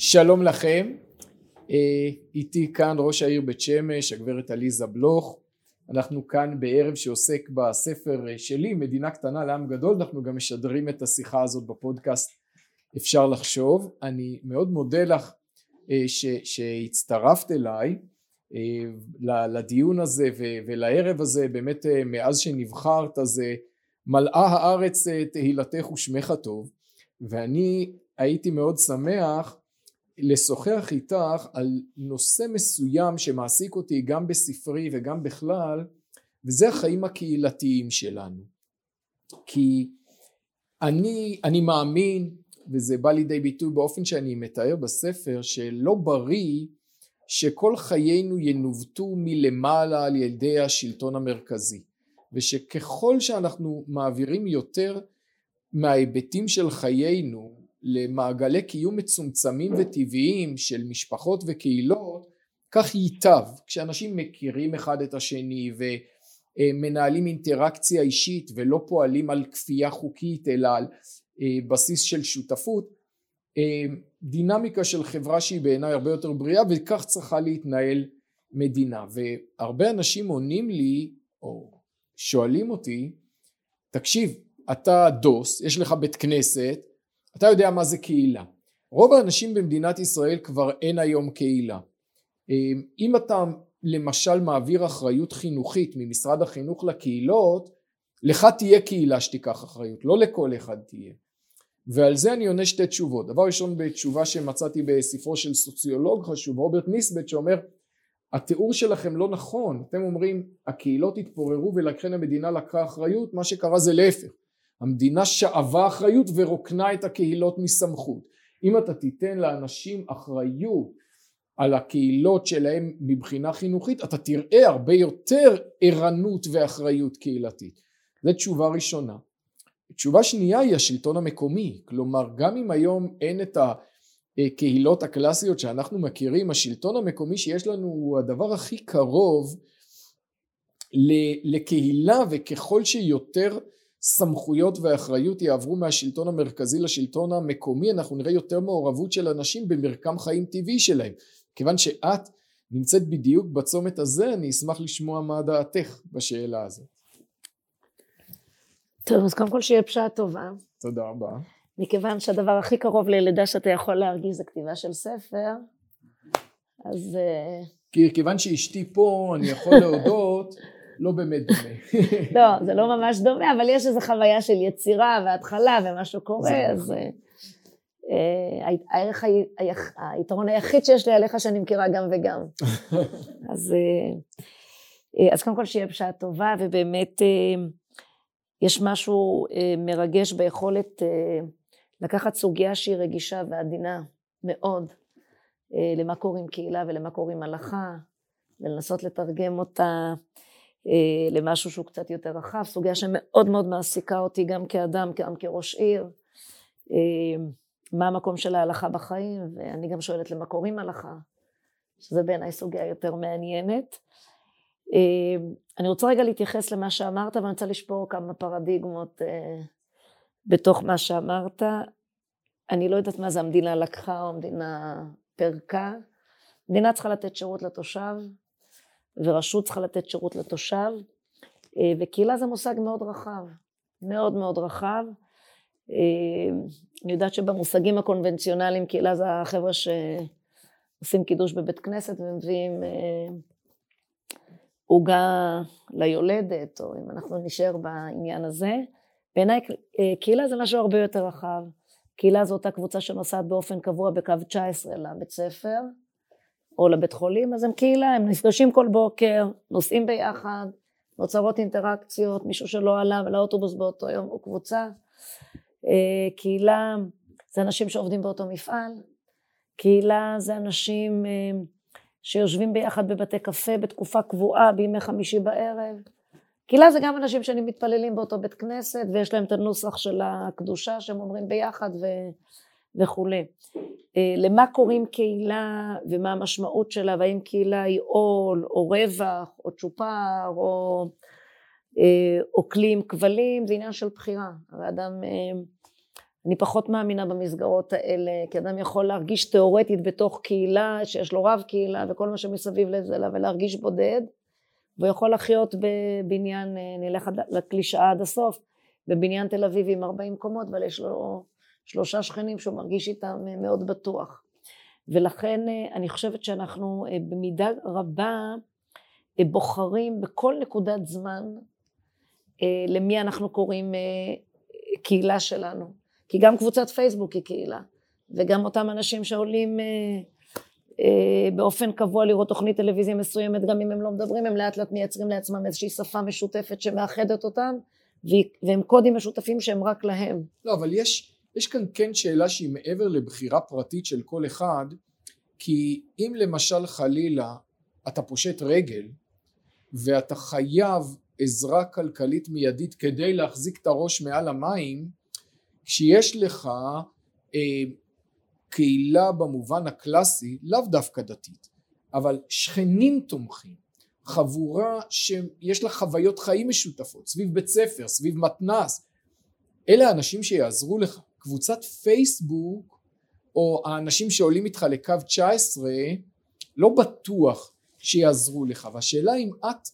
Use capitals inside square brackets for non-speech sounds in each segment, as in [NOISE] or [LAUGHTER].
שלום לכם, אה, איתי כאן ראש העיר בית שמש, הגברת עליזה בלוך, אנחנו כאן בערב שעוסק בספר שלי, מדינה קטנה לעם גדול, אנחנו גם משדרים את השיחה הזאת בפודקאסט. אפשר לחשוב, אני מאוד מודה לך אה, שהצטרפת אליי אה, לדיון הזה ולערב הזה, באמת מאז שנבחרת אז מלאה הארץ תהילתך ושמך טוב. ואני הייתי מאוד שמח לשוחח איתך על נושא מסוים שמעסיק אותי גם בספרי וגם בכלל וזה החיים הקהילתיים שלנו. כי אני, אני מאמין וזה בא לידי ביטוי באופן שאני מתאר בספר שלא בריא שכל חיינו ינווטו מלמעלה על ידי השלטון המרכזי. ושככל שאנחנו מעבירים יותר מההיבטים של חיינו למעגלי קיום מצומצמים וטבעיים של משפחות וקהילות כך ייטב. כשאנשים מכירים אחד את השני ומנהלים אינטראקציה אישית ולא פועלים על כפייה חוקית אלא על אה, בסיס של שותפות אה, דינמיקה של חברה שהיא בעיניי הרבה יותר בריאה וכך צריכה להתנהל מדינה. והרבה אנשים עונים לי או שואלים אותי תקשיב אתה דוס יש לך בית כנסת אתה יודע מה זה קהילה. רוב האנשים במדינת ישראל כבר אין היום קהילה. אמ, אם אתה למשל מעביר אחריות חינוכית ממשרד החינוך לקהילות, לך תהיה קהילה שתיקח אחריות, לא לכל אחד תהיה. ועל זה אני עונה שתי תשובות. דבר ראשון בתשובה שמצאתי בספרו של סוציולוג חשוב, רוברט ניסבט, שאומר התיאור שלכם לא נכון, אתם אומרים הקהילות התפוררו ולכן המדינה לקחה אחריות, מה שקרה זה להפך. המדינה שאבה אחריות ורוקנה את הקהילות מסמכות. אם אתה תיתן לאנשים אחריות על הקהילות שלהם מבחינה חינוכית אתה תראה הרבה יותר ערנות ואחריות קהילתית. זו תשובה ראשונה. תשובה שנייה היא השלטון המקומי, כלומר גם אם היום אין את הקהילות הקלאסיות שאנחנו מכירים, השלטון המקומי שיש לנו הוא הדבר הכי קרוב לקהילה וככל שיותר סמכויות ואחריות יעברו מהשלטון המרכזי לשלטון המקומי אנחנו נראה יותר מעורבות של אנשים במרקם חיים טבעי שלהם כיוון שאת נמצאת בדיוק בצומת הזה אני אשמח לשמוע מה דעתך בשאלה הזאת. טוב אז קודם כל שיהיה פשעה טובה. תודה רבה. מכיוון שהדבר הכי קרוב ללידה שאתה יכול להרגיש זה כתיבה של ספר אז אה, כי כיוון שאשתי פה אני יכול להודות לא באמת דומה. [LAUGHS] לא, זה לא ממש דומה, אבל יש איזו חוויה של יצירה והתחלה ומשהו קורה, אז אה, אה, הערך, היתרון היחיד שיש לי עליך שאני מכירה גם וגם. [LAUGHS] אז, אה, אז קודם כל שיהיה בשעה טובה, ובאמת יש משהו מרגש ביכולת לקחת סוגיה שהיא רגישה ועדינה מאוד, למה קוראים קהילה ולמה קוראים הלכה, ולנסות לתרגם אותה למשהו שהוא קצת יותר רחב, סוגיה שמאוד מאוד מעסיקה אותי גם כאדם, גם כראש עיר, אה, מה המקום של ההלכה בחיים, ואני גם שואלת למה קוראים הלכה, שזה בעיניי סוגיה יותר מעניינת. אה, אני רוצה רגע להתייחס למה שאמרת, ואני רוצה לשפור כמה פרדיגמות בתוך מה שאמרת. אני לא יודעת מה זה המדינה לקחה או המדינה פירקה. מדינה צריכה לתת שירות לתושב, ורשות צריכה לתת שירות לתושב, אה, וקהילה זה מושג מאוד רחב, מאוד מאוד רחב. אה, אני יודעת שבמושגים הקונבנציונליים קהילה זה החבר'ה שעושים קידוש בבית כנסת ומביאים אה, עוגה ליולדת, או אם אנחנו נשאר בעניין הזה. בעיניי קהילה זה משהו הרבה יותר רחב. קהילה זו אותה קבוצה שנוסעת באופן קבוע בקו 19 לבית ספר, או לבית חולים, אז הם קהילה, הם נפגשים כל בוקר, נוסעים ביחד, נוצרות אינטראקציות, מישהו שלא עלה לאוטובוס באותו יום או קבוצה. אה, קהילה זה אנשים שעובדים באותו מפעל, קהילה זה אנשים אה, שיושבים ביחד בבתי קפה בתקופה קבועה בימי חמישי בערב. קהילה זה גם אנשים שאני מתפללים באותו בית כנסת ויש להם את הנוסח של הקדושה שהם אומרים ביחד ו... וכולי. אה, למה קוראים קהילה ומה המשמעות שלה והאם קהילה היא עול או רווח או צ'ופר או, אה, או כלי עם כבלים זה עניין של בחירה הרי אדם אה, אני פחות מאמינה במסגרות האלה, כי אדם יכול להרגיש תיאורטית בתוך קהילה, שיש לו רב קהילה וכל מה שמסביב לזה, ולהרגיש בודד, והוא יכול לחיות בבניין, נלך לקלישאה עד הסוף, בבניין תל אביב עם 40 קומות, אבל יש לו שלושה שכנים שהוא מרגיש איתם מאוד בטוח. ולכן אני חושבת שאנחנו במידה רבה בוחרים בכל נקודת זמן למי אנחנו קוראים קהילה שלנו. כי גם קבוצת פייסבוק היא קהילה, וגם אותם אנשים שעולים אה, אה, באופן קבוע לראות תוכנית טלוויזיה מסוימת, גם אם הם לא מדברים, הם לאט לאט מייצרים לעצמם איזושהי שפה משותפת שמאחדת אותם, והם קודים משותפים שהם רק להם. לא, אבל יש, יש כאן כן שאלה שהיא מעבר לבחירה פרטית של כל אחד, כי אם למשל חלילה אתה פושט רגל, ואתה חייב עזרה כלכלית מיידית כדי להחזיק את הראש מעל המים, כשיש לך אה, קהילה במובן הקלאסי, לאו דווקא דתית, אבל שכנים תומכים, חבורה שיש לה חוויות חיים משותפות, סביב בית ספר, סביב מתנ"ס, אלה האנשים שיעזרו לך. קבוצת פייסבוק, או האנשים שעולים איתך לקו 19, לא בטוח שיעזרו לך. והשאלה אם את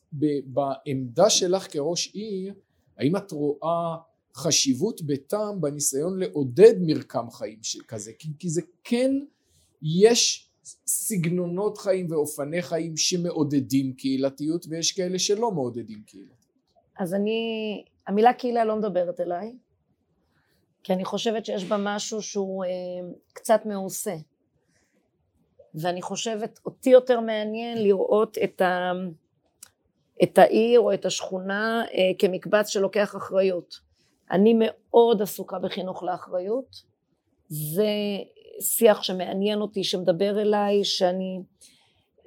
בעמדה שלך כראש עיר, האם את רואה חשיבות בטעם בניסיון לעודד מרקם חיים כזה כי, כי זה כן יש סגנונות חיים ואופני חיים שמעודדים קהילתיות ויש כאלה שלא מעודדים קהילתיות. אז אני, המילה קהילה לא מדברת אליי כי אני חושבת שיש בה משהו שהוא אה, קצת מעושה. ואני חושבת אותי יותר מעניין לראות את, ה, את העיר או את השכונה אה, כמקבץ שלוקח אחריות. אני מאוד עסוקה בחינוך לאחריות, זה שיח שמעניין אותי, שמדבר אליי, שאני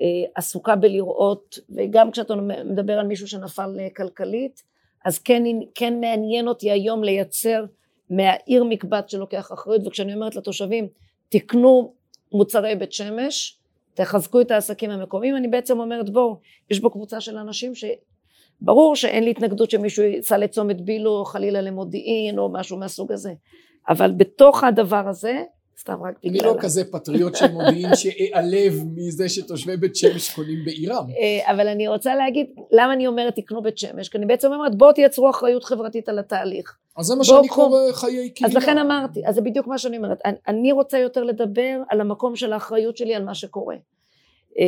אה, עסוקה בלראות, וגם כשאתה מדבר על מישהו שנפל אה, כלכלית, אז כן, כן מעניין אותי היום לייצר מהעיר מקבץ שלוקח אחריות, וכשאני אומרת לתושבים, תקנו מוצרי בית שמש, תחזקו את העסקים המקומיים, אני בעצם אומרת בואו, יש בו קבוצה של אנשים ש... ברור שאין לי התנגדות שמישהו ייסע לצומת בילו חלילה למודיעין או משהו מהסוג הזה אבל בתוך הדבר הזה סתם רק בגלל... אני לא כזה פטריוט של מודיעין שאעלב מזה שתושבי בית שמש קונים בעירם. אה, אבל אני רוצה להגיד, למה אני אומרת תקנו בית שמש? כי אני בעצם אומרת בואו תייצרו אחריות חברתית על התהליך. אז זה מה שאני קורא חיי קהילה. אז לכן אמרתי, אז זה בדיוק מה שאני אומרת. אני רוצה יותר לדבר על המקום של האחריות שלי על מה שקורה. אה,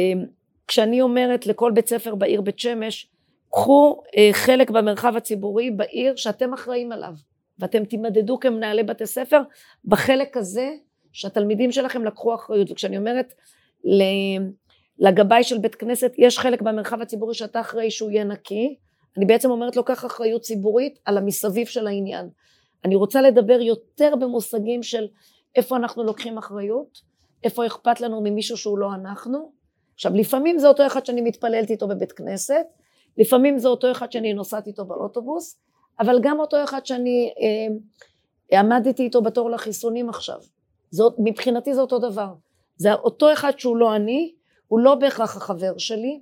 כשאני אומרת לכל בית ספר בעיר בית שמש, קחו אה, חלק במרחב הציבורי בעיר שאתם אחראים עליו ואתם תימדדו כמנהלי בתי ספר בחלק הזה שהתלמידים שלכם לקחו אחריות. וכשאני אומרת לגבאי של בית כנסת יש חלק במרחב הציבורי שאתה אחראי שהוא יהיה נקי. אני בעצם אומרת לו קח אחריות ציבורית על המסביב של העניין. אני רוצה לדבר יותר במושגים של איפה אנחנו לוקחים אחריות איפה אכפת לנו ממישהו שהוא לא אנחנו. עכשיו לפעמים זה אותו אחד שאני מתפללת איתו בבית כנסת לפעמים זה אותו אחד שאני נוסעת איתו באוטובוס, אבל גם אותו אחד שאני אה, עמדתי איתו בתור לחיסונים עכשיו. זאת, מבחינתי זה אותו דבר. זה אותו אחד שהוא לא אני, הוא לא בהכרח החבר שלי,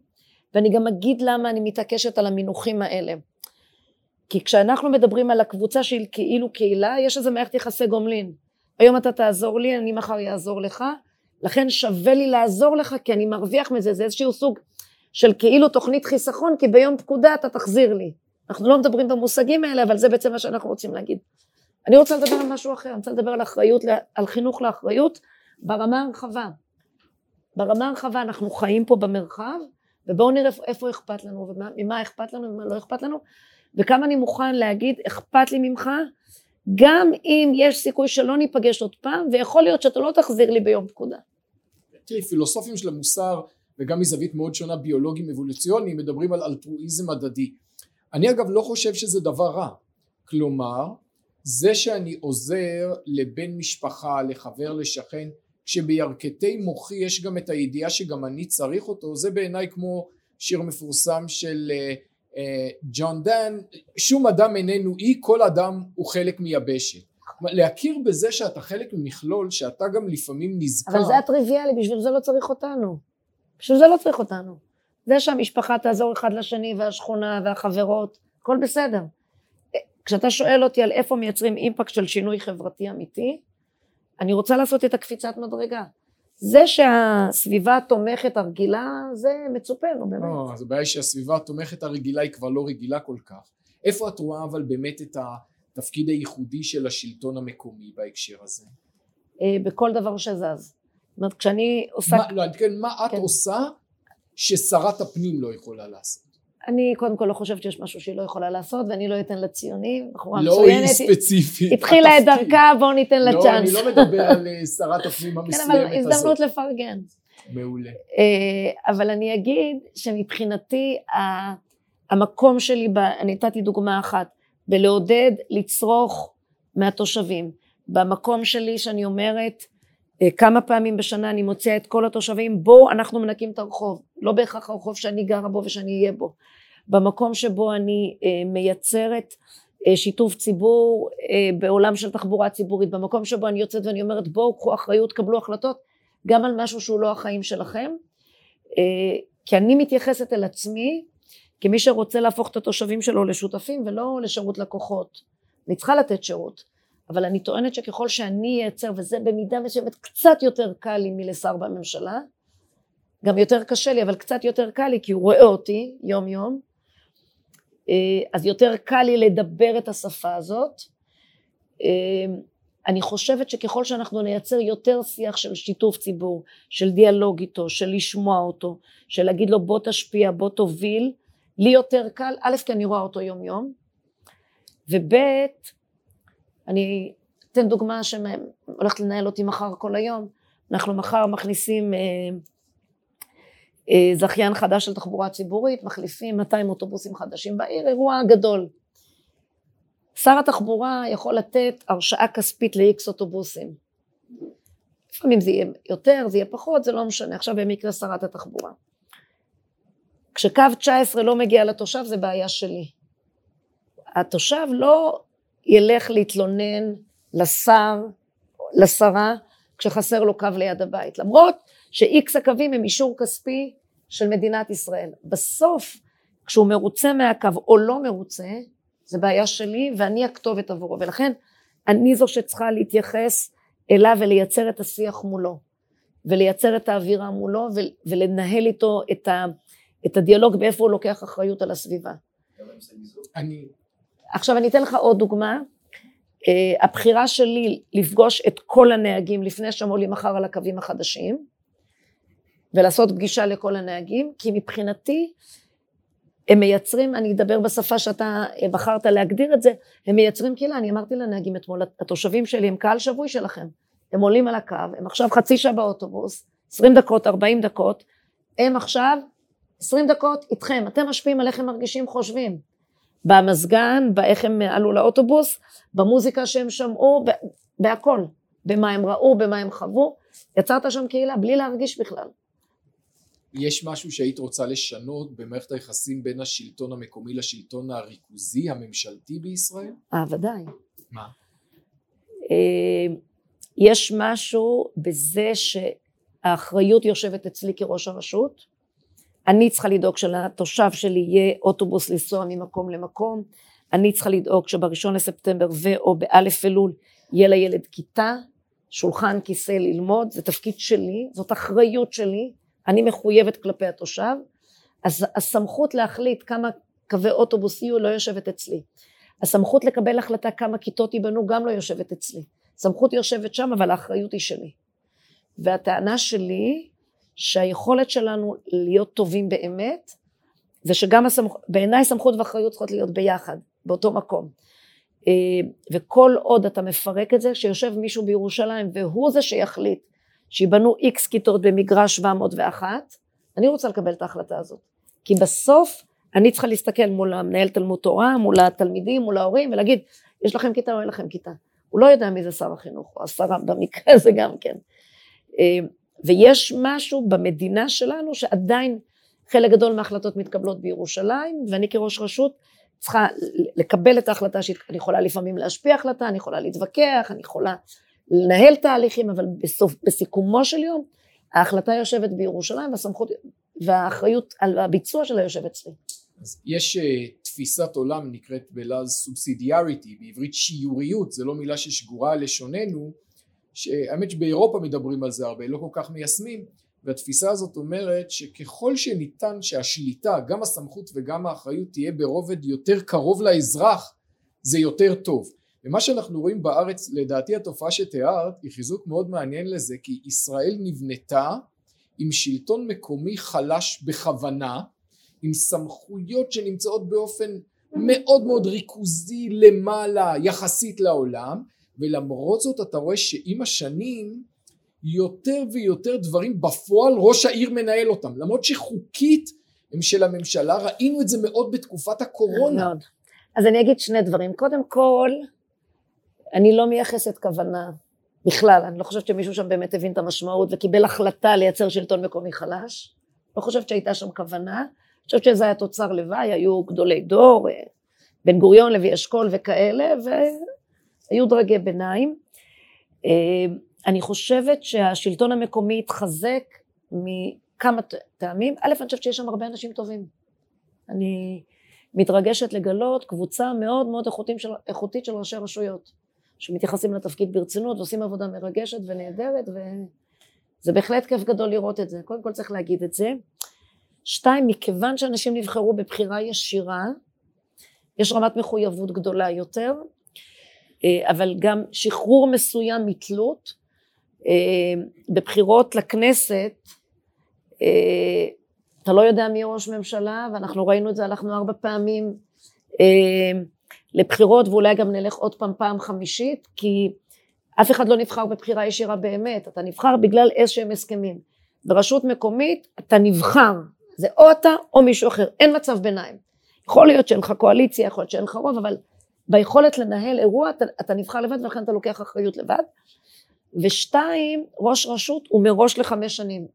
ואני גם אגיד למה אני מתעקשת על המינוחים האלה. כי כשאנחנו מדברים על הקבוצה של כאילו קהילה, יש איזה מערכת יחסי גומלין. היום אתה תעזור לי, אני מחר אעזור לך, לכן שווה לי לעזור לך כי אני מרוויח מזה, זה איזשהו סוג של כאילו תוכנית חיסכון, כי ביום פקודה אתה תחזיר לי. אנחנו לא מדברים במושגים האלה, אבל זה בעצם מה שאנחנו רוצים להגיד. אני רוצה לדבר על משהו אחר, אני רוצה לדבר על אחריות, על חינוך לאחריות ברמה הרחבה. ברמה הרחבה אנחנו חיים פה במרחב, ובואו נראה איפה אכפת לנו, וממה אכפת לנו ומה לא אכפת לנו, וכמה אני מוכן להגיד אכפת לי ממך, גם אם יש סיכוי שלא ניפגש עוד פעם, ויכול להיות שאתה לא תחזיר לי ביום פקודה. תראי, פילוסופים של המוסר וגם מזווית מאוד שונה ביולוגיים אבולוציוניים מדברים על אלטרואיזם הדדי. אני אגב לא חושב שזה דבר רע. כלומר, זה שאני עוזר לבן משפחה, לחבר, לשכן, כשבירכתי מוחי יש גם את הידיעה שגם אני צריך אותו, זה בעיניי כמו שיר מפורסם של uh, uh, ג'ון דן, שום אדם איננו אי, כל אדם הוא חלק מיבשת. להכיר בזה שאתה חלק ממכלול, שאתה גם לפעמים נזכר. אבל זה הטריוויאלי, בשביל זה לא צריך אותנו. בשביל זה לא צריך אותנו. זה שהמשפחה תעזור אחד לשני והשכונה והחברות, הכל בסדר. כשאתה שואל אותי על איפה מייצרים אימפקט של שינוי חברתי אמיתי, אני רוצה לעשות את הקפיצת מדרגה. זה שהסביבה התומכת הרגילה, זה מצופה, נו באמת. לא, אז הבעיה היא שהסביבה התומכת הרגילה היא כבר לא רגילה כל כך. איפה את רואה אבל באמת את התפקיד הייחודי של השלטון המקומי בהקשר הזה? אה, בכל דבר שזז. זאת אומרת, כשאני עושה... מה, לא, כן, מה את כן. עושה ששרת הפנים לא יכולה לעשות? אני קודם כל לא חושבת שיש משהו שהיא לא יכולה לעשות, ואני לא אתן לה ציונים. בחורה לא היא מצוינת. ספציפית. התחילה את. דרכה, בואו ניתן לה לא, צ'אנס. אני לא מדבר על אה, שרת הפנים כן, המסוימת אבל הזאת. הזדמנות לפרגן. מעולה. אה, אבל אני אגיד שמבחינתי המקום שלי, ב- אני נתתי דוגמה אחת, בלעודד לצרוך מהתושבים. במקום שלי שאני אומרת כמה פעמים בשנה אני מוציאה את כל התושבים בואו אנחנו מנקים את הרחוב. לא בהכרח הרחוב שאני גרה בו ושאני אהיה בו. במקום שבו אני אה, מייצרת אה, שיתוף ציבור אה, בעולם של תחבורה ציבורית במקום שבו אני יוצאת ואני אומרת בואו קחו אחריות קבלו החלטות גם על משהו שהוא לא החיים שלכם. אה, כי אני מתייחסת אל עצמי כמי שרוצה להפוך את התושבים שלו לשותפים ולא לשירות לקוחות. אני צריכה לתת שירות אבל אני טוענת שככל שאני אייצר וזה במידה מסוימת קצת יותר קל לי מלשר בממשלה גם יותר קשה לי אבל קצת יותר קל לי כי הוא רואה אותי יום יום אה, אז יותר קל לי לדבר את השפה הזאת. אה, אני חושבת שככל שאנחנו נייצר יותר שיח של שיתוף ציבור, של דיאלוג איתו, של לשמוע אותו, של להגיד לו בוא תשפיע, בוא תוביל, לי יותר קל, א' כי אני רואה אותו יום יום, וב' אני אתן דוגמה שהולכת לנהל אותי מחר כל היום, אנחנו מחר מכניסים אה, אה, זכיין חדש של תחבורה ציבורית, מחליפים 200 אוטובוסים חדשים בעיר, אירוע גדול. שר התחבורה יכול לתת הרשאה כספית ל-X אוטובוסים. לפעמים זה יהיה יותר, זה יהיה פחות, זה לא משנה. עכשיו במקרה שרת התחבורה. כשקו 19 לא מגיע לתושב זה בעיה שלי. התושב לא ילך להתלונן לשר, לשרה, כשחסר לו קו ליד הבית. למרות ש-X הקווים הם אישור כספי של מדינת ישראל. בסוף, כשהוא מרוצה מהקו או לא מרוצה, זה בעיה שלי ואני הכתובת עבורו ולכן אני זו שצריכה להתייחס אליו ולייצר את השיח מולו ולייצר את האווירה מולו ולנהל איתו את, ה, את הדיאלוג באיפה הוא לוקח אחריות על הסביבה. אני, עכשיו אני אתן לך עוד דוגמה. uh, הבחירה שלי לפגוש את כל הנהגים לפני שהם עולים מחר על הקווים החדשים ולעשות פגישה לכל הנהגים כי מבחינתי הם מייצרים, אני אדבר בשפה שאתה בחרת להגדיר את זה, הם מייצרים קהילה, אני אמרתי לנהגים אתמול, התושבים שלי הם קהל שבוי שלכם, הם עולים על הקו, הם עכשיו חצי שעה באוטובוס, 20 דקות, 40 דקות, הם עכשיו 20 דקות איתכם, אתם משפיעים על איך הם מרגישים, חושבים, במזגן, באיך הם עלו לאוטובוס, במוזיקה שהם שמעו, בהכל, במה הם ראו, במה הם חוו, יצרת שם קהילה בלי להרגיש בכלל. יש משהו שהיית רוצה לשנות במערכת היחסים בין השלטון המקומי לשלטון הריכוזי הממשלתי בישראל? אה, ודאי. מה? אה, יש משהו בזה שהאחריות יושבת אצלי כראש הרשות. אני צריכה לדאוג שלתושב שלי יהיה אוטובוס לנסוע ממקום למקום. אני צריכה לדאוג שבראשון לספטמבר ואו באלף אלול יהיה לילד כיתה, שולחן, כיסא ללמוד, זה תפקיד שלי, זאת אחריות שלי. אני מחויבת כלפי התושב, אז הסמכות להחליט כמה קווי אוטובוס יהיו לא יושבת אצלי. הסמכות לקבל החלטה כמה כיתות ייבנו גם לא יושבת אצלי. סמכות יושבת שם אבל האחריות היא שלי. והטענה שלי שהיכולת שלנו להיות טובים באמת זה שגם הסמכות, בעיניי סמכות ואחריות צריכות להיות ביחד, באותו מקום. וכל עוד אתה מפרק את זה, שיושב מישהו בירושלים והוא זה שיחליט שיבנו איקס כיתות במגרש 701, אני רוצה לקבל את ההחלטה הזאת. כי בסוף אני צריכה להסתכל מול המנהל תלמוד תורה, מול התלמידים, מול ההורים, ולהגיד, יש לכם כיתה או אין לכם כיתה. הוא לא יודע מי זה שר החינוך, או השרה במקרה הזה גם כן. ויש משהו במדינה שלנו שעדיין חלק גדול מההחלטות מתקבלות בירושלים, ואני כראש רשות צריכה לקבל את ההחלטה שאני יכולה לפעמים להשפיע החלטה, אני יכולה להתווכח, אני יכולה לנהל תהליכים, אבל בסוף, בסיכומו של יום, ההחלטה יושבת בירושלים והסמכות והאחריות על הביצוע שלה יושב אצלי. אז יש uh, תפיסת עולם נקראת בלעז סובסידיאריטי, בעברית שיוריות, זה לא מילה ששגורה על לשוננו, שהאמת שבאירופה מדברים על זה הרבה, לא כל כך מיישמים, והתפיסה הזאת אומרת שככל שניתן שהשליטה, גם הסמכות וגם האחריות תהיה ברובד יותר קרוב לאזרח, זה יותר טוב. ומה שאנחנו רואים בארץ, לדעתי התופעה שתיארת היא חיזוק מאוד מעניין לזה, כי ישראל נבנתה עם שלטון מקומי חלש בכוונה, עם סמכויות שנמצאות באופן מאוד מאוד ריכוזי למעלה יחסית לעולם, ולמרות זאת אתה רואה שעם השנים יותר ויותר דברים בפועל ראש העיר מנהל אותם למרות שחוקית הם של הממשלה ראינו את זה מאוד בתקופת הקורונה. מאוד. אז אני אגיד שני דברים קודם כל אני לא מייחסת כוונה בכלל אני לא חושבת שמישהו שם באמת הבין את המשמעות וקיבל החלטה לייצר שלטון מקומי חלש לא חושבת שהייתה שם כוונה אני חושבת שזה היה תוצר לוואי היו גדולי דור בן גוריון לוי אשכול וכאלה והיו דרגי ביניים אה, אני חושבת שהשלטון המקומי התחזק מכמה טעמים. א', אני חושבת שיש שם הרבה אנשים טובים. אני מתרגשת לגלות קבוצה מאוד מאוד של, איכותית של ראשי רשויות, שמתייחסים לתפקיד ברצינות ועושים עבודה מרגשת ונהדרת, וזה בהחלט כיף גדול לראות את זה. קודם כל צריך להגיד את זה. שתיים, מכיוון שאנשים נבחרו בבחירה ישירה, יש רמת מחויבות גדולה יותר, אבל גם שחרור מסוים מתלות, אה, בבחירות לכנסת אה, אתה לא יודע מי ראש ממשלה ואנחנו ראינו את זה הלכנו ארבע פעמים אה, לבחירות ואולי גם נלך עוד פעם פעם חמישית כי אף אחד לא נבחר בבחירה ישירה באמת אתה נבחר בגלל איזשהם הסכמים. ברשות מקומית אתה נבחר. זה או אתה או מישהו אחר. אין מצב ביניים. יכול להיות שאין לך קואליציה יכול להיות שאין לך רוב אבל ביכולת לנהל אירוע אתה, אתה נבחר לבד ולכן אתה לוקח אחריות לבד ושתיים, ראש רשות הוא מראש לחמש שנים.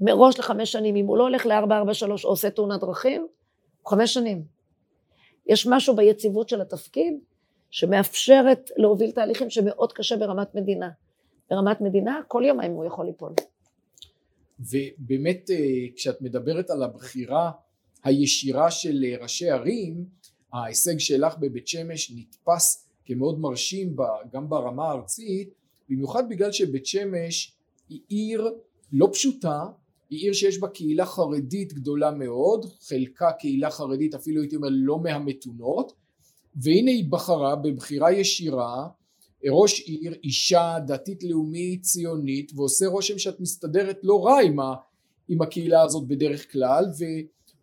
מראש לחמש שנים, אם הוא לא הולך לארבע ארבע שלוש או עושה תאונת דרכים, חמש שנים. יש משהו ביציבות של התפקיד שמאפשרת להוביל תהליכים שמאוד קשה ברמת מדינה. ברמת מדינה כל יומיים הוא יכול ליפול. ובאמת אה, כשאת מדברת על הבחירה הישירה של אה, ראשי ערים, ההישג שלך בבית שמש נתפס כמאוד מרשים גם ברמה הארצית במיוחד בגלל שבית שמש היא עיר לא פשוטה, היא עיר שיש בה קהילה חרדית גדולה מאוד, חלקה קהילה חרדית אפילו הייתי אומר לא מהמתונות, והנה היא בחרה בבחירה ישירה ראש עיר, אישה דתית לאומית ציונית ועושה רושם שאת מסתדרת לא רע עם, ה, עם הקהילה הזאת בדרך כלל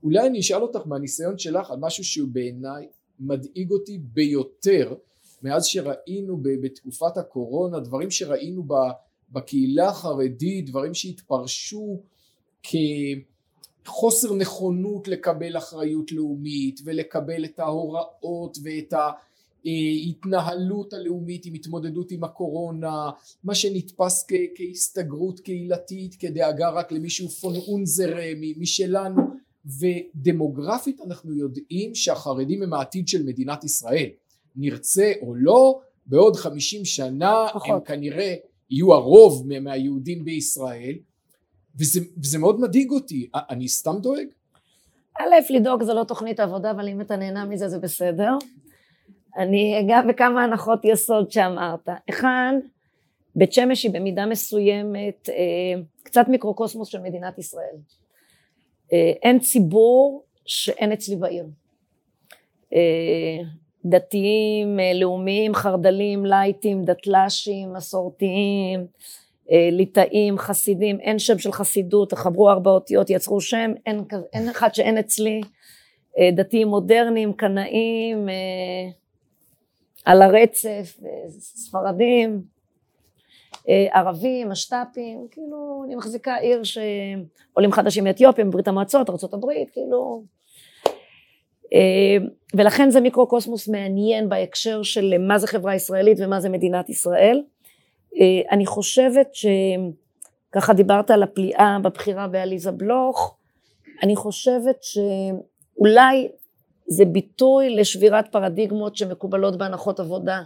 ואולי אני אשאל אותך מהניסיון שלך על משהו שהוא בעיניי מדאיג אותי ביותר מאז שראינו בתקופת הקורונה, דברים שראינו בקהילה החרדית, דברים שהתפרשו כחוסר נכונות לקבל אחריות לאומית ולקבל את ההוראות ואת ההתנהלות הלאומית עם התמודדות עם הקורונה, מה שנתפס כ- כהסתגרות קהילתית, כדאגה רק למישהו פון אונזר משלנו, ודמוגרפית אנחנו יודעים שהחרדים הם העתיד של מדינת ישראל. נרצה או לא, בעוד חמישים שנה פחות. הם כנראה יהיו הרוב מהיהודים בישראל, וזה, וזה מאוד מדאיג אותי. אני סתם דואג? א', לדאוג זה לא תוכנית עבודה, אבל אם אתה נהנה מזה זה בסדר. אני אגע בכמה הנחות יסוד שאמרת. אחד, בית שמש היא במידה מסוימת אה, קצת מיקרוקוסמוס של מדינת ישראל. אה, אין ציבור שאין אצלי בעיר. אה, דתיים, אה, לאומיים, חרד"לים, לייטים, דתל"שים, מסורתיים, ליטאים, חסידים, אין שם של חסידות, תחברו ארבע אותיות, יצרו שם, אין, אין אחד שאין אצלי, דתיים מודרניים, קנאים, על הרצף, ספרדים, ערבים, משת"פים, כאילו אני מחזיקה עיר שעולים חדשים מאתיופיה, מברית המועצות, ארה"ב, כאילו אה, ולכן זה מיקרוקוסמוס מעניין בהקשר של מה זה חברה ישראלית ומה זה מדינת ישראל. אה, אני חושבת שככה דיברת על הפליאה בבחירה בעליזה בלוך, אני חושבת שאולי זה ביטוי לשבירת פרדיגמות שמקובלות בהנחות עבודה.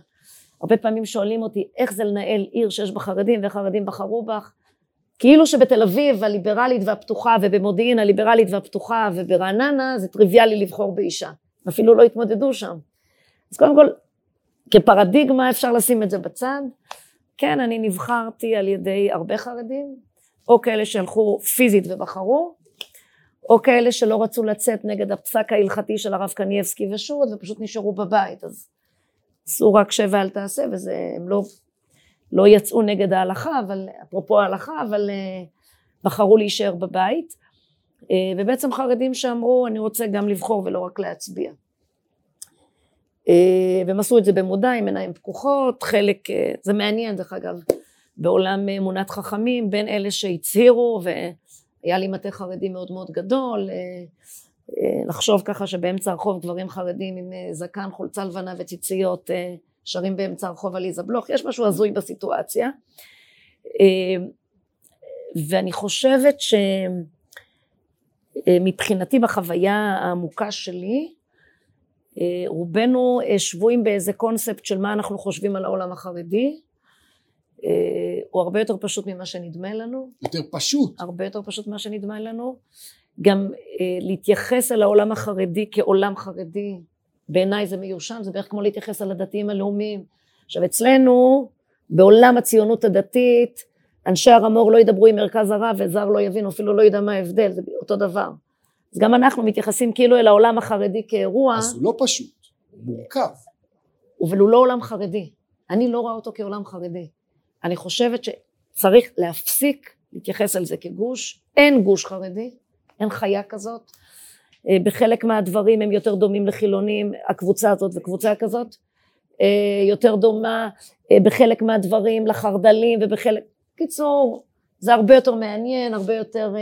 הרבה פעמים שואלים אותי איך זה לנהל עיר שיש בה חרדים וחרדים בחרו בך כאילו שבתל אביב הליברלית והפתוחה ובמודיעין הליברלית והפתוחה וברעננה זה טריוויאלי לבחור באישה. אפילו לא התמודדו שם. אז קודם כל, כפרדיגמה אפשר לשים את זה בצד. כן, אני נבחרתי על ידי הרבה חרדים, או כאלה שהלכו פיזית ובחרו, או כאלה שלא רצו לצאת נגד הפסק ההלכתי של הרב קנייבסקי ושות' ופשוט נשארו בבית. אז עשו רק שב ואל תעשה, וזה, הם לא, לא יצאו נגד ההלכה, אבל, אפרופו ההלכה, אבל uh, בחרו להישאר בבית. Uh, ובעצם חרדים שאמרו, אני רוצה גם לבחור ולא רק להצביע. Uh, והם עשו את זה במודע, עם עיניים פקוחות, חלק, זה מעניין דרך אגב, בעולם אמונת חכמים, בין אלה שהצהירו, והיה לי מטה חרדי מאוד מאוד גדול, אה, לחשוב ככה שבאמצע הרחוב גברים חרדים עם אה, זקן, חולצה לבנה וציציות אה, שרים באמצע הרחוב עליזה בלוך, יש משהו הזוי בסיטואציה. ואני חושבת שמבחינתי בחוויה העמוקה שלי, רובנו שבויים באיזה קונספט של מה אנחנו חושבים על העולם החרדי, הוא הרבה יותר פשוט ממה שנדמה לנו. יותר פשוט. הרבה יותר פשוט ממה שנדמה לנו. גם אה, להתייחס אל העולם החרדי כעולם חרדי, בעיניי זה מיושן, זה בערך כמו להתייחס על הדתיים הלאומיים. עכשיו אצלנו, בעולם הציונות הדתית, אנשי הר המור לא ידברו עם מרכז הרב וזר לא יבין, אפילו לא ידע מה ההבדל, זה אותו דבר. אז גם אנחנו מתייחסים כאילו אל העולם החרדי כאירוע. אז הוא לא פשוט, הוא מורכב. אבל הוא לא עולם חרדי. אני לא רואה אותו כעולם חרדי. אני חושבת שצריך להפסיק להתייחס על זה כגוש. אין גוש חרדי, אין חיה כזאת. אה, בחלק מהדברים הם יותר דומים לחילונים, הקבוצה הזאת וקבוצה כזאת. אה, יותר דומה אה, בחלק מהדברים לחרד"לים ובחלק... קיצור, זה הרבה יותר מעניין, הרבה יותר...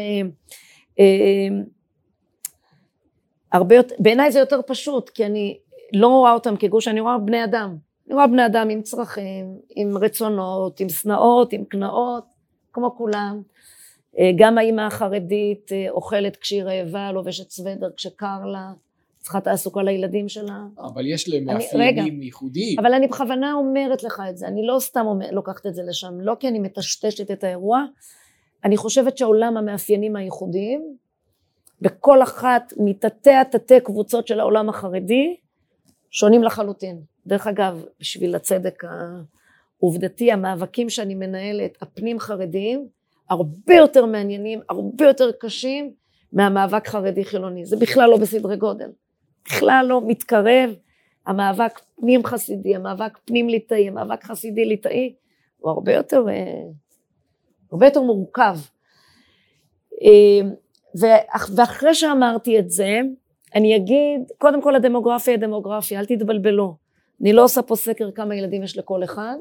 הרבה יותר... בעיניי זה יותר פשוט, כי אני לא רואה אותם כגוש, אני רואה בני אדם. אני רואה בני אדם עם צרכים, עם רצונות, עם שנאות, עם קנאות, כמו כולם. אה, גם האימא החרדית אה, אוכלת כשהיא רעבה, לובשת סוודר כשקר לה, צריכה תעסוקה לילדים שלה. אבל יש להם מאפיינים ייחודיים. אבל אני בכוונה אומרת לך את זה, אני לא סתם אומר, לוקחת את זה לשם, לא כי אני מטשטשת את האירוע, אני חושבת שעולם המאפיינים הייחודיים, בכל אחת מתתי התתי קבוצות של העולם החרדי, שונים לחלוטין. דרך אגב, בשביל הצדק העובדתי, המאבקים שאני מנהלת, הפנים חרדיים, הרבה יותר מעניינים, הרבה יותר קשים מהמאבק חרדי חילוני. זה בכלל לא בסדרי גודל. בכלל לא מתקרב. המאבק פנים חסידי, המאבק פנים ליטאי, המאבק חסידי ליטאי, הוא הרבה יותר, אה, הרבה יותר מורכב. אה, ואחרי שאמרתי את זה, אני אגיד, קודם כל הדמוגרפיה היא דמוגרפיה, אל תתבלבלו. אני לא עושה פה סקר כמה ילדים יש לכל אחד,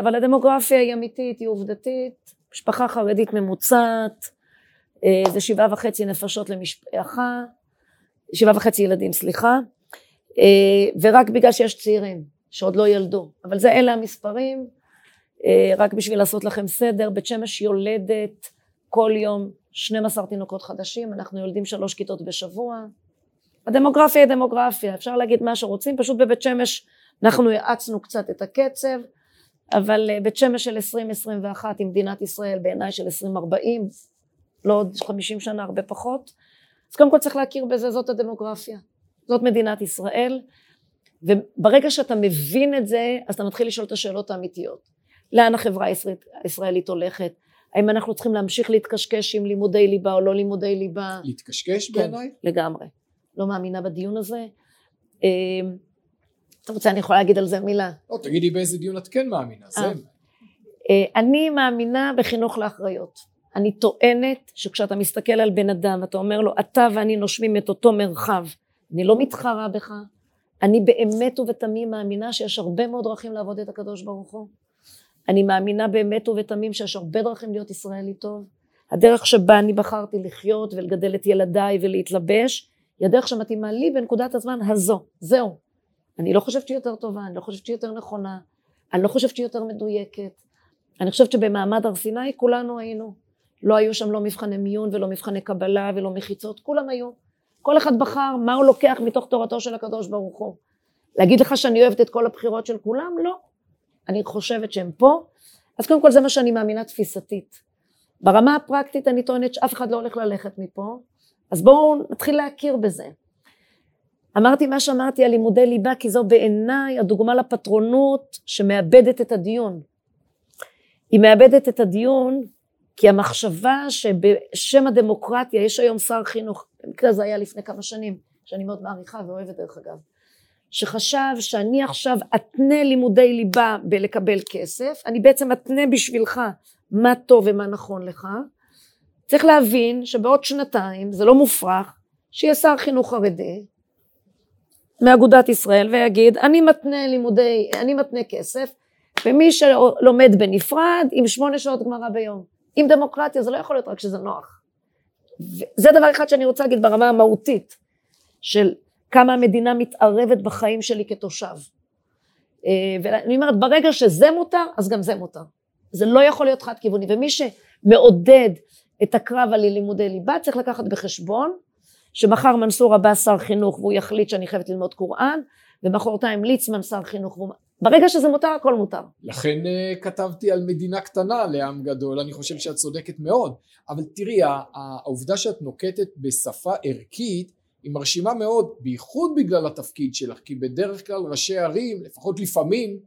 אבל הדמוגרפיה היא אמיתית, היא עובדתית, משפחה חרדית ממוצעת, אה, זה שבעה וחצי נפשות למשפחה, שבעה וחצי ילדים, סליחה, אה, ורק בגלל שיש צעירים שעוד לא ילדו, אבל זה אלה המספרים, רק בשביל לעשות לכם סדר, בית שמש יולדת כל יום 12 תינוקות חדשים, אנחנו יולדים שלוש כיתות בשבוע, הדמוגרפיה היא דמוגרפיה, אפשר להגיד מה שרוצים, פשוט בבית שמש אנחנו האצנו קצת את הקצב, אבל אה, בית שמש של 2021 עם מדינת ישראל בעיניי של 2040, לא עוד 50 שנה הרבה פחות, אז קודם כל צריך להכיר בזה, זאת הדמוגרפיה, זאת מדינת ישראל, וברגע שאתה מבין את זה, אז אתה מתחיל לשאול את השאלות האמיתיות. לאן החברה הישראלית, הישראלית הולכת? האם אנחנו צריכים להמשיך להתקשקש עם לימודי ליבה או לא לימודי ליבה? להתקשקש כן, בעיניי? לגמרי. לא מאמינה בדיון הזה. אתה רוצה, אני יכולה להגיד על זה מילה. לא, תגידי באיזה דיון את כן מאמינה, זה... אה. אה, אני מאמינה בחינוך לאחריות. אני טוענת שכשאתה מסתכל על בן אדם, אתה אומר לו, אתה ואני נושמים את אותו מרחב, אני לא מתחרה בך, אני באמת ובתמים מאמינה שיש הרבה מאוד דרכים לעבוד את הקדוש ברוך הוא. אני מאמינה באמת ובתמים שיש הרבה דרכים להיות ישראלי טוב. הדרך שבה אני בחרתי לחיות ולגדל את ילדיי ולהתלבש, היא הדרך שמתאימה לי בנקודת הזמן הזו. זהו. אני לא חושבת שהיא יותר טובה, אני לא חושבת שהיא יותר נכונה, אני לא חושבת שהיא יותר מדויקת. אני חושבת שבמעמד הר סיני כולנו היינו. לא היו שם לא מבחני מיון ולא מבחני קבלה ולא מחיצות, כולם היו. כל אחד בחר מה הוא לוקח מתוך תורתו של הקדוש ברוך הוא. להגיד לך שאני אוהבת את כל הבחירות של כולם? לא. אני חושבת שהם פה. אז קודם כל זה מה שאני מאמינה תפיסתית. ברמה הפרקטית אני טוענת שאף אחד לא הולך ללכת מפה, אז בואו נתחיל להכיר בזה. אמרתי מה שאמרתי על לימודי ליבה, כי זו בעיניי הדוגמה לפטרונות שמאבדת את הדיון. היא מאבדת את הדיון כי המחשבה שבשם הדמוקרטיה יש היום שר חינוך, במקרה זה היה לפני כמה שנים, שאני מאוד מעריכה ואוהבת דרך אגב, שחשב שאני עכשיו אתנה לימודי ליבה בלקבל כסף, אני בעצם אתנה בשבילך מה טוב ומה נכון לך. צריך להבין שבעוד שנתיים, זה לא מופרך, שיהיה שר חינוך חרדי מאגודת ישראל ויגיד אני מתנה לימודי, אני מתנה כסף ומי שלומד בנפרד עם שמונה שעות גמרא ביום. עם דמוקרטיה זה לא יכול להיות רק שזה נוח. זה דבר אחד שאני רוצה להגיד ברמה המהותית של כמה המדינה מתערבת בחיים שלי כתושב. אה, ואני אומרת ברגע שזה מותר אז גם זה מותר. זה לא יכול להיות חד כיווני ומי שמעודד את הקרב על לימודי ליבה צריך לקחת בחשבון שמחר מנסור עבאס שר חינוך והוא יחליט שאני חייבת ללמוד קוראן ומחרתיים ליצמן שר חינוך והוא... ברגע שזה מותר הכל מותר. לכן uh, כתבתי על מדינה קטנה לעם גדול אני חושב שאת צודקת מאוד אבל תראי העובדה שאת נוקטת בשפה ערכית היא מרשימה מאוד בייחוד בגלל התפקיד שלך כי בדרך כלל ראשי ערים לפחות לפעמים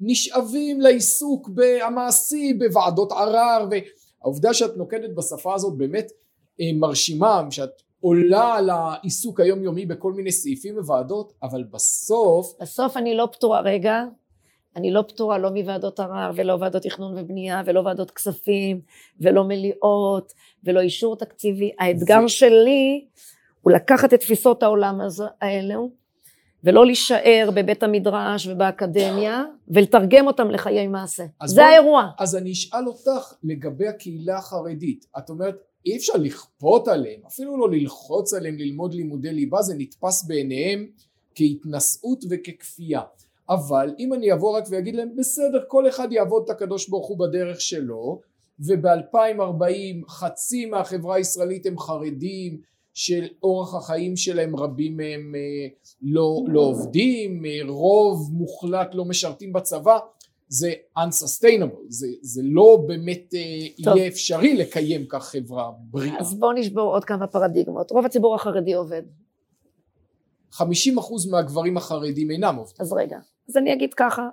נשאבים לעיסוק המעשי בוועדות ערר והעובדה שאת נוקטת בשפה הזאת באמת אה, מרשימה שאת עולה על העיסוק היומיומי בכל מיני סעיפים וועדות אבל בסוף בסוף אני לא פטורה רגע. אני לא פטורה לא מוועדות ערר ולא ועדות תכנון ובנייה ולא ועדות כספים ולא מליאות ולא אישור תקציבי. האתגר זה... שלי הוא לקחת את תפיסות העולם האלו ולא להישאר בבית המדרש ובאקדמיה ולתרגם אותם לחיי מעשה. זה בוא, האירוע. אז אני אשאל אותך לגבי הקהילה החרדית. את אומרת אי אפשר לכפות עליהם, אפילו לא ללחוץ עליהם ללמוד לימודי ליבה, זה נתפס בעיניהם כהתנשאות וככפייה. אבל אם אני אבוא רק ואגיד להם בסדר כל אחד יעבוד את הקדוש ברוך הוא בדרך שלו וב-2040 חצי מהחברה הישראלית הם חרדים של אורח החיים שלהם רבים מהם אה, לא, לא עובדים רוב מוחלט לא משרתים בצבא זה unsustainable, זה, זה לא באמת אה, טוב. יהיה אפשרי לקיים כך חברה בריאה. אז בואו נשבור עוד כמה פרדיגמות. רוב הציבור החרדי עובד. 50% מהגברים החרדים אינם עובדים. אז רגע, אז אני אגיד ככה,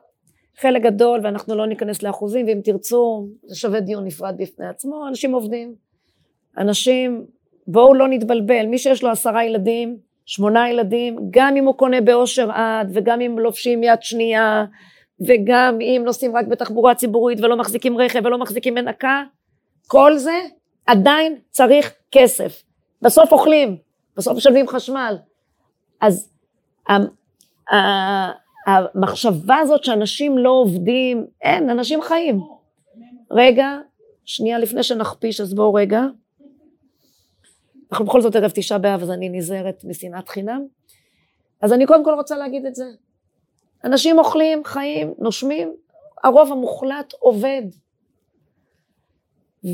חלק גדול, ואנחנו לא ניכנס לאחוזים, ואם תרצו, זה שווה דיון נפרד בפני עצמו, אנשים עובדים. אנשים, בואו לא נתבלבל, מי שיש לו עשרה ילדים, שמונה ילדים, גם אם הוא קונה באושר עד, וגם אם לובשים יד שנייה, וגם אם נוסעים רק בתחבורה ציבורית ולא מחזיקים רכב ולא מחזיקים מנקה, כל זה עדיין צריך כסף. בסוף אוכלים, בסוף משלמים חשמל. אז המחשבה הזאת שאנשים לא עובדים, אין, אנשים חיים. רגע, שנייה לפני שנכפיש, אז בואו רגע. אנחנו בכל זאת ערב תשעה באב, אז אני נזהרת משנאת חינם. אז אני קודם כל רוצה להגיד את זה. אנשים אוכלים, חיים, נושמים, הרוב המוחלט עובד.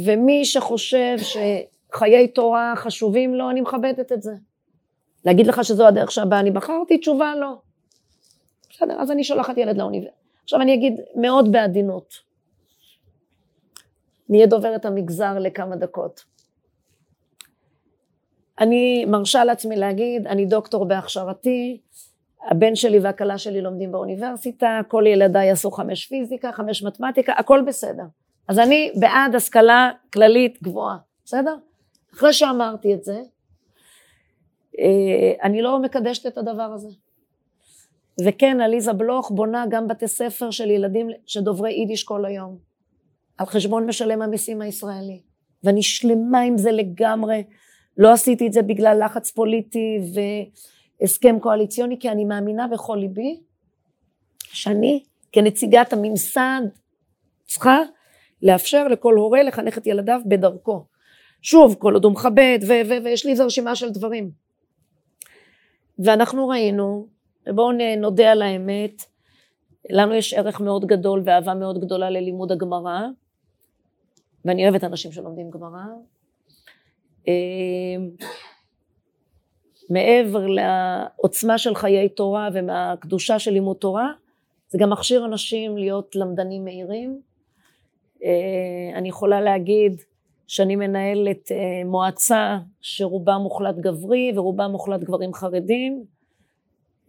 ומי שחושב שחיי תורה חשובים לו, אני מכבדת את זה. להגיד לך שזו הדרך שבה אני בחרתי? תשובה לא. בסדר, אז אני שולחת ילד לאוניברסיטה. עכשיו אני אגיד מאוד בעדינות. נהיה דוברת המגזר לכמה דקות. אני מרשה לעצמי להגיד, אני דוקטור בהכשרתי, הבן שלי והכלה שלי לומדים באוניברסיטה, כל ילדיי יעשו חמש פיזיקה, חמש מתמטיקה, הכל בסדר. אז אני בעד השכלה כללית גבוהה, בסדר? אחרי שאמרתי את זה, אה, אני לא מקדשת את הדבר הזה. וכן, עליזה בלוך בונה גם בתי ספר של ילדים שדוברי יידיש כל היום, על חשבון משלם המיסים הישראלי. ואני שלמה עם זה לגמרי, לא עשיתי את זה בגלל לחץ פוליטי ו... הסכם קואליציוני כי אני מאמינה בכל ליבי שאני כנציגת הממסד צריכה לאפשר לכל הורה לחנך את ילדיו בדרכו. שוב, כל עוד הוא מכבד, ויש לי איזו רשימה של דברים. ואנחנו ראינו, ובואו נודה על האמת, לנו יש ערך מאוד גדול ואהבה מאוד גדולה ללימוד הגמרא, ואני אוהבת אנשים שלומדים גמרא. מעבר לעוצמה של חיי תורה ומהקדושה של לימוד תורה, זה גם מכשיר אנשים להיות למדנים מהירים. אה, אני יכולה להגיד שאני מנהלת אה, מועצה שרובה מוחלט גברי ורובה מוחלט גברים חרדים,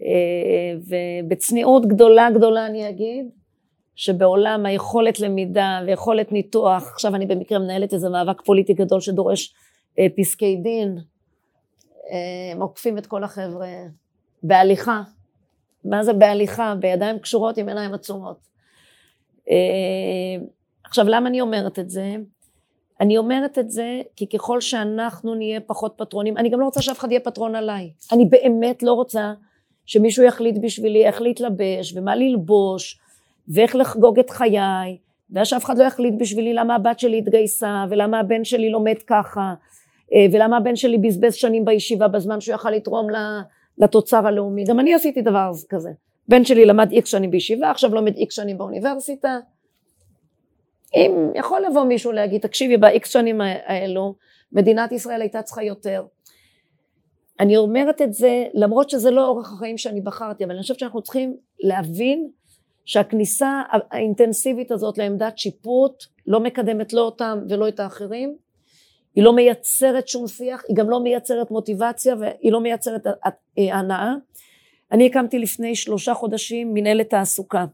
אה, ובצניעות גדולה גדולה אני אגיד, שבעולם היכולת למידה ויכולת ניתוח, עכשיו אני במקרה מנהלת איזה מאבק פוליטי גדול שדורש פסקי דין, הם עוקפים את כל החבר'ה בהליכה. מה זה בהליכה? בידיים קשורות עם עיניים עצומות. עכשיו למה אני אומרת את זה? אני אומרת את זה כי ככל שאנחנו נהיה פחות פטרונים, אני גם לא רוצה שאף אחד יהיה פטרון עליי. אני באמת לא רוצה שמישהו יחליט בשבילי איך להתלבש ומה ללבוש ואיך לחגוג את חיי ואז שאף אחד לא יחליט בשבילי למה הבת שלי התגייסה ולמה הבן שלי לומד ככה אה, ולמה הבן שלי בזבז שנים בישיבה בזמן שהוא יכל לתרום לתוצר הלאומי. גם אני עשיתי דבר כזה. בן שלי למד איקס שנים בישיבה, עכשיו לומד איקס שנים באוניברסיטה. אם יכול לבוא מישהו להגיד, תקשיבי, באיקס שנים האלו, מדינת ישראל הייתה צריכה יותר. אני אומרת את זה, למרות שזה לא אורח החיים שאני בחרתי, אבל אני חושבת שאנחנו צריכים להבין שהכניסה האינטנסיבית הזאת לעמדת שיפוט לא מקדמת לא אותם ולא את האחרים, היא לא מייצרת שום שיח, היא גם לא מייצרת מוטיבציה והיא לא מייצרת הנאה. אני הקמתי לפני שלושה חודשים מנהלת תעסוקה.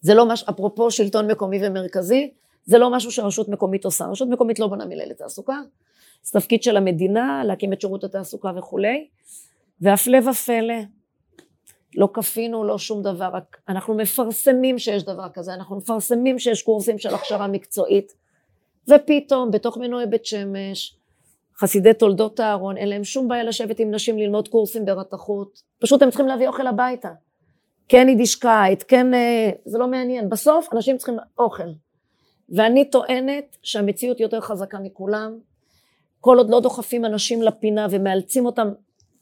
זה לא משהו, אפרופו שלטון מקומי ומרכזי, זה לא משהו שרשות מקומית עושה. רשות מקומית לא בונה מנהלת תעסוקה, זה תפקיד של המדינה להקים את שירות התעסוקה וכולי, והפלא ופלא, לא כפינו, לא שום דבר, אנחנו מפרסמים שיש דבר כזה, אנחנו מפרסמים שיש קורסים של הכשרה מקצועית, ופתאום בתוך מנועי בית שמש, חסידי תולדות אהרון, אין להם שום בעיה לשבת עם נשים ללמוד קורסים ברתחות, פשוט הם צריכים להביא אוכל הביתה. כן יידישקייט, כן, אה, זה לא מעניין. בסוף אנשים צריכים אוכל. ואני טוענת שהמציאות יותר חזקה מכולם. כל עוד לא דוחפים אנשים לפינה ומאלצים אותם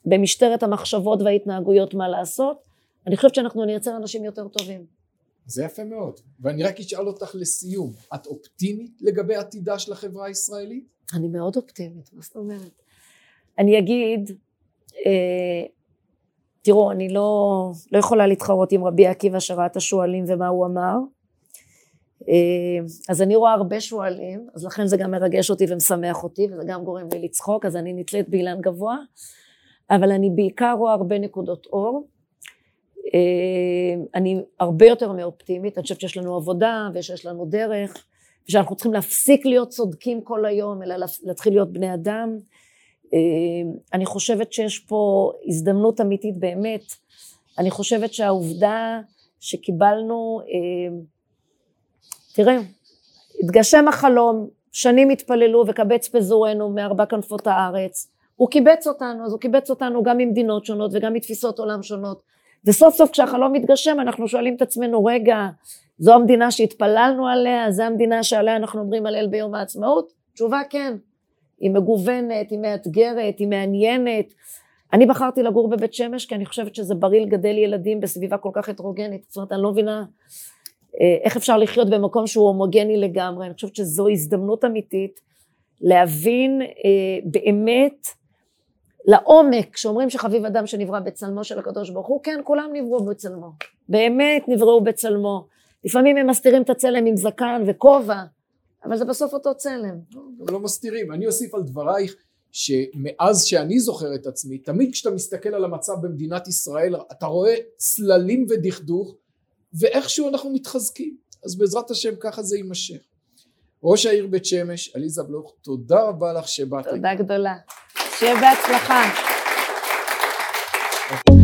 במשטרת המחשבות וההתנהגויות מה לעשות, אני חושבת שאנחנו נייצר אנשים יותר טובים. זה יפה מאוד. ואני רק אשאל אותך לסיום, את אופטימית לגבי עתידה של החברה הישראלית? אני מאוד אופטימית, מה זאת אומרת? אני אגיד, אה, תראו, אני לא, לא יכולה להתחרות עם רבי עקיבא שראה את השועלים ומה הוא אמר. אה, אז אני רואה הרבה שועלים, אז לכן זה גם מרגש אותי ומשמח אותי, וזה גם גורם לי לצחוק, אז אני נתלית באילן גבוה, אבל אני בעיקר רואה הרבה נקודות אור. אה, אני הרבה יותר מאופטימית, אני חושבת שיש לנו עבודה ושיש לנו דרך, ושאנחנו צריכים להפסיק להיות צודקים כל היום, אלא להתחיל להיות בני אדם. אה, אני חושבת שיש פה הזדמנות אמיתית באמת. אני חושבת שהעובדה שקיבלנו, אה, תראה, התגשם החלום, שנים התפללו וקבץ פזורנו מארבע כנפות הארץ. הוא קיבץ אותנו, אז הוא קיבץ אותנו גם ממדינות שונות וגם מתפיסות עולם שונות. וסוף סוף כשהחלום מתגשם אנחנו שואלים את עצמנו, רגע, זו המדינה שהתפללנו עליה, זו המדינה שעליה אנחנו אומרים הלל ביום העצמאות? תשובה כן. היא מגוונת, היא מאתגרת, היא מעניינת. אני בחרתי לגור בבית שמש כי אני חושבת שזה בריא לגדל ילדים בסביבה כל כך הטרוגנית. זאת אומרת, אני לא מבינה אה, איך אפשר לחיות במקום שהוא הומוגני לגמרי. אני חושבת שזו הזדמנות אמיתית להבין אה, באמת לעומק, כשאומרים שחביב אדם שנברא בצלמו של הקדוש ברוך הוא, כן, כולם נבראו בצלמו. באמת נבראו בצלמו. לפעמים הם מסתירים את הצלם עם זקן וכובע. אבל זה בסוף אותו צלם. גם לא מסתירים. אני אוסיף על דברייך שמאז שאני זוכר את עצמי, תמיד כשאתה מסתכל על המצב במדינת ישראל, אתה רואה צללים ודכדוך, ואיכשהו אנחנו מתחזקים. אז בעזרת השם ככה זה יימשך. ראש העיר בית שמש, עליזה בלוך, תודה רבה לך שבאת. תודה גדולה. שיהיה בהצלחה. אוקיי.